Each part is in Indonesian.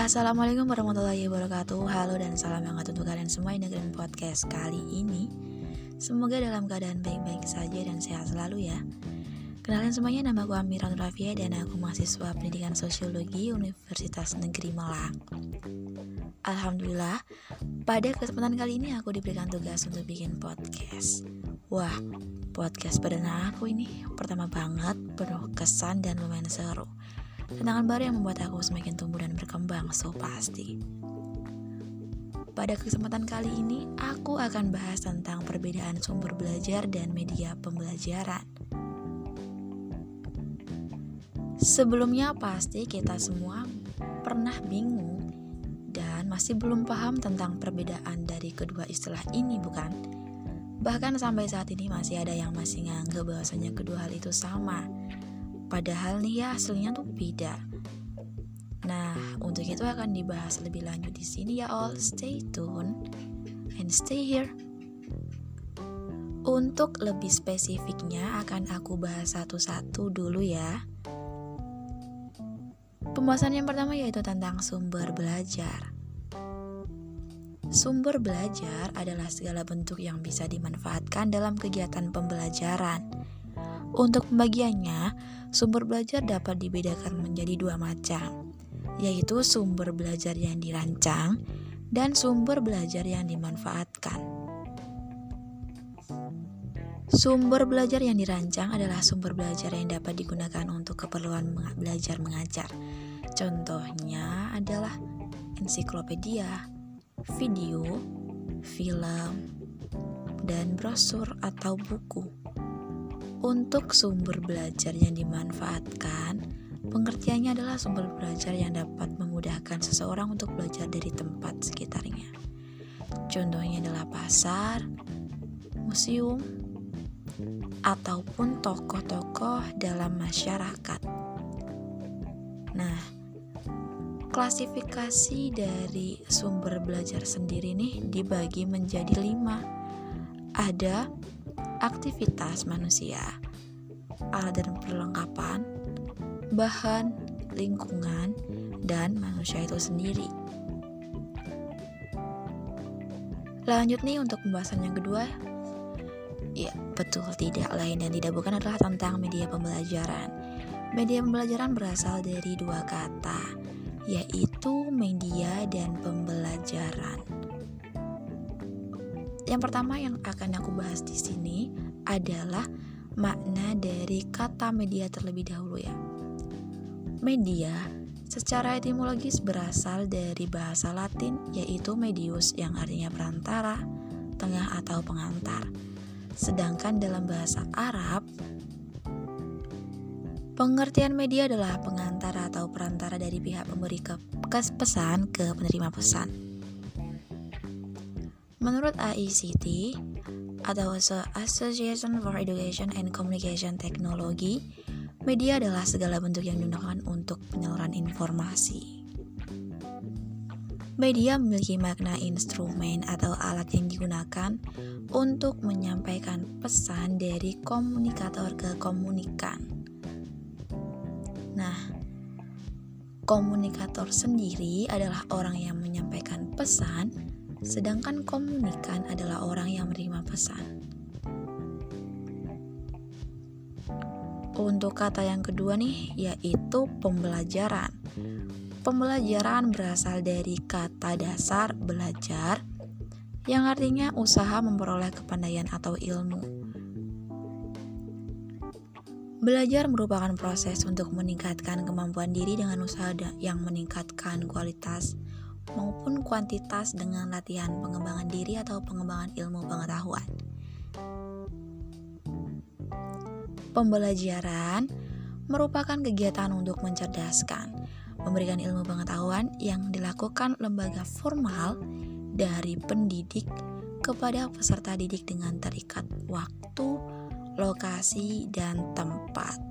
Assalamualaikum warahmatullahi wabarakatuh. Halo dan salam hangat untuk kalian semua yang dengerin podcast kali ini. Semoga dalam keadaan baik-baik saja dan sehat selalu ya. Kenalin semuanya, nama aku Amira Rafia dan aku mahasiswa pendidikan sosiologi Universitas Negeri Malang. Alhamdulillah, pada kesempatan kali ini aku diberikan tugas untuk bikin podcast. Wah, podcast perdana aku ini pertama banget, penuh kesan dan lumayan seru Tantangan baru yang membuat aku semakin tumbuh dan berkembang, so pasti. Pada kesempatan kali ini, aku akan bahas tentang perbedaan sumber belajar dan media pembelajaran. Sebelumnya pasti kita semua pernah bingung dan masih belum paham tentang perbedaan dari kedua istilah ini, bukan? Bahkan sampai saat ini masih ada yang masih nganggap bahwasanya kedua hal itu sama. Padahal nih ya hasilnya tuh beda. Nah, untuk itu akan dibahas lebih lanjut di sini ya all. Stay tune and stay here. Untuk lebih spesifiknya akan aku bahas satu-satu dulu ya. Pembahasan yang pertama yaitu tentang sumber belajar. Sumber belajar adalah segala bentuk yang bisa dimanfaatkan dalam kegiatan pembelajaran. Untuk pembagiannya, Sumber belajar dapat dibedakan menjadi dua macam, yaitu sumber belajar yang dirancang dan sumber belajar yang dimanfaatkan. Sumber belajar yang dirancang adalah sumber belajar yang dapat digunakan untuk keperluan belajar mengajar. Contohnya adalah ensiklopedia, video, film, dan brosur atau buku. Untuk sumber belajar yang dimanfaatkan, pengertiannya adalah sumber belajar yang dapat memudahkan seseorang untuk belajar dari tempat sekitarnya. Contohnya adalah pasar, museum, ataupun tokoh-tokoh dalam masyarakat. Nah, klasifikasi dari sumber belajar sendiri nih dibagi menjadi lima. Ada aktivitas manusia, alat dan perlengkapan, bahan, lingkungan, dan manusia itu sendiri. Lanjut nih untuk pembahasan yang kedua. Ya, betul tidak lain dan tidak bukan adalah tentang media pembelajaran. Media pembelajaran berasal dari dua kata, yaitu media dan pembelajaran. Yang pertama yang akan aku bahas di sini adalah makna dari kata media terlebih dahulu ya. Media secara etimologis berasal dari bahasa Latin yaitu medius yang artinya perantara, tengah atau pengantar. Sedangkan dalam bahasa Arab Pengertian media adalah pengantar atau perantara dari pihak pemberi ke pesan ke penerima pesan. Menurut AICT atau Association for Education and Communication Technology, media adalah segala bentuk yang digunakan untuk penyaluran informasi. Media memiliki makna instrumen atau alat yang digunakan untuk menyampaikan pesan dari komunikator ke komunikan. Nah, komunikator sendiri adalah orang yang menyampaikan pesan sedangkan komunikan adalah orang yang menerima pesan. Untuk kata yang kedua nih, yaitu pembelajaran. Pembelajaran berasal dari kata dasar belajar, yang artinya usaha memperoleh kepandaian atau ilmu. Belajar merupakan proses untuk meningkatkan kemampuan diri dengan usaha yang meningkatkan kualitas maupun kuantitas dengan latihan pengembangan diri atau pengembangan ilmu pengetahuan. Pembelajaran merupakan kegiatan untuk mencerdaskan, memberikan ilmu pengetahuan yang dilakukan lembaga formal dari pendidik kepada peserta didik dengan terikat waktu, lokasi, dan tempat.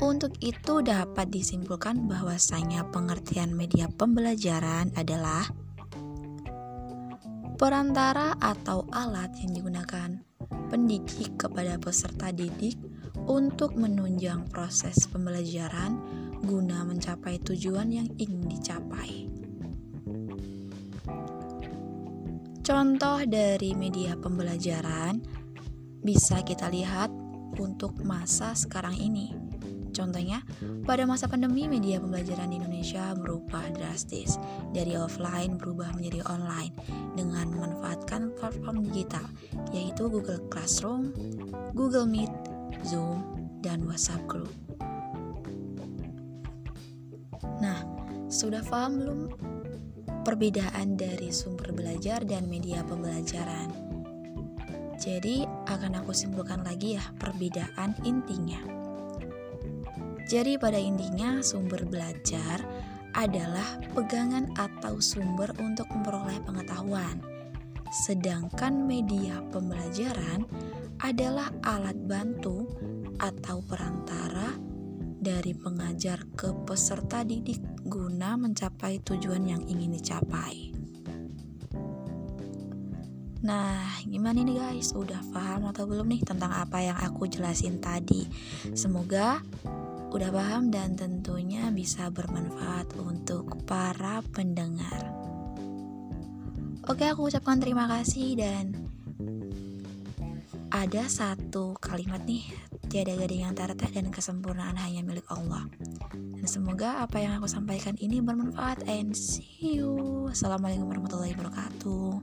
Untuk itu dapat disimpulkan bahwasanya pengertian media pembelajaran adalah perantara atau alat yang digunakan pendidik kepada peserta didik untuk menunjang proses pembelajaran guna mencapai tujuan yang ingin dicapai. Contoh dari media pembelajaran bisa kita lihat untuk masa sekarang ini. Contohnya, pada masa pandemi media pembelajaran di Indonesia berubah drastis dari offline berubah menjadi online dengan memanfaatkan platform digital yaitu Google Classroom, Google Meet, Zoom, dan WhatsApp Group. Nah, sudah paham belum perbedaan dari sumber belajar dan media pembelajaran? Jadi, akan aku simpulkan lagi ya perbedaan intinya. Jadi, pada intinya sumber belajar adalah pegangan atau sumber untuk memperoleh pengetahuan. Sedangkan media pembelajaran adalah alat bantu atau perantara dari pengajar ke peserta didik guna mencapai tujuan yang ingin dicapai. Nah, gimana nih guys? Udah paham atau belum nih tentang apa yang aku jelasin tadi? Semoga udah paham dan tentunya bisa bermanfaat untuk para pendengar. Oke, aku ucapkan terima kasih dan ada satu kalimat nih tiada gading yang terletak dan kesempurnaan hanya milik Allah. Dan semoga apa yang aku sampaikan ini bermanfaat and see you. Assalamualaikum warahmatullahi wabarakatuh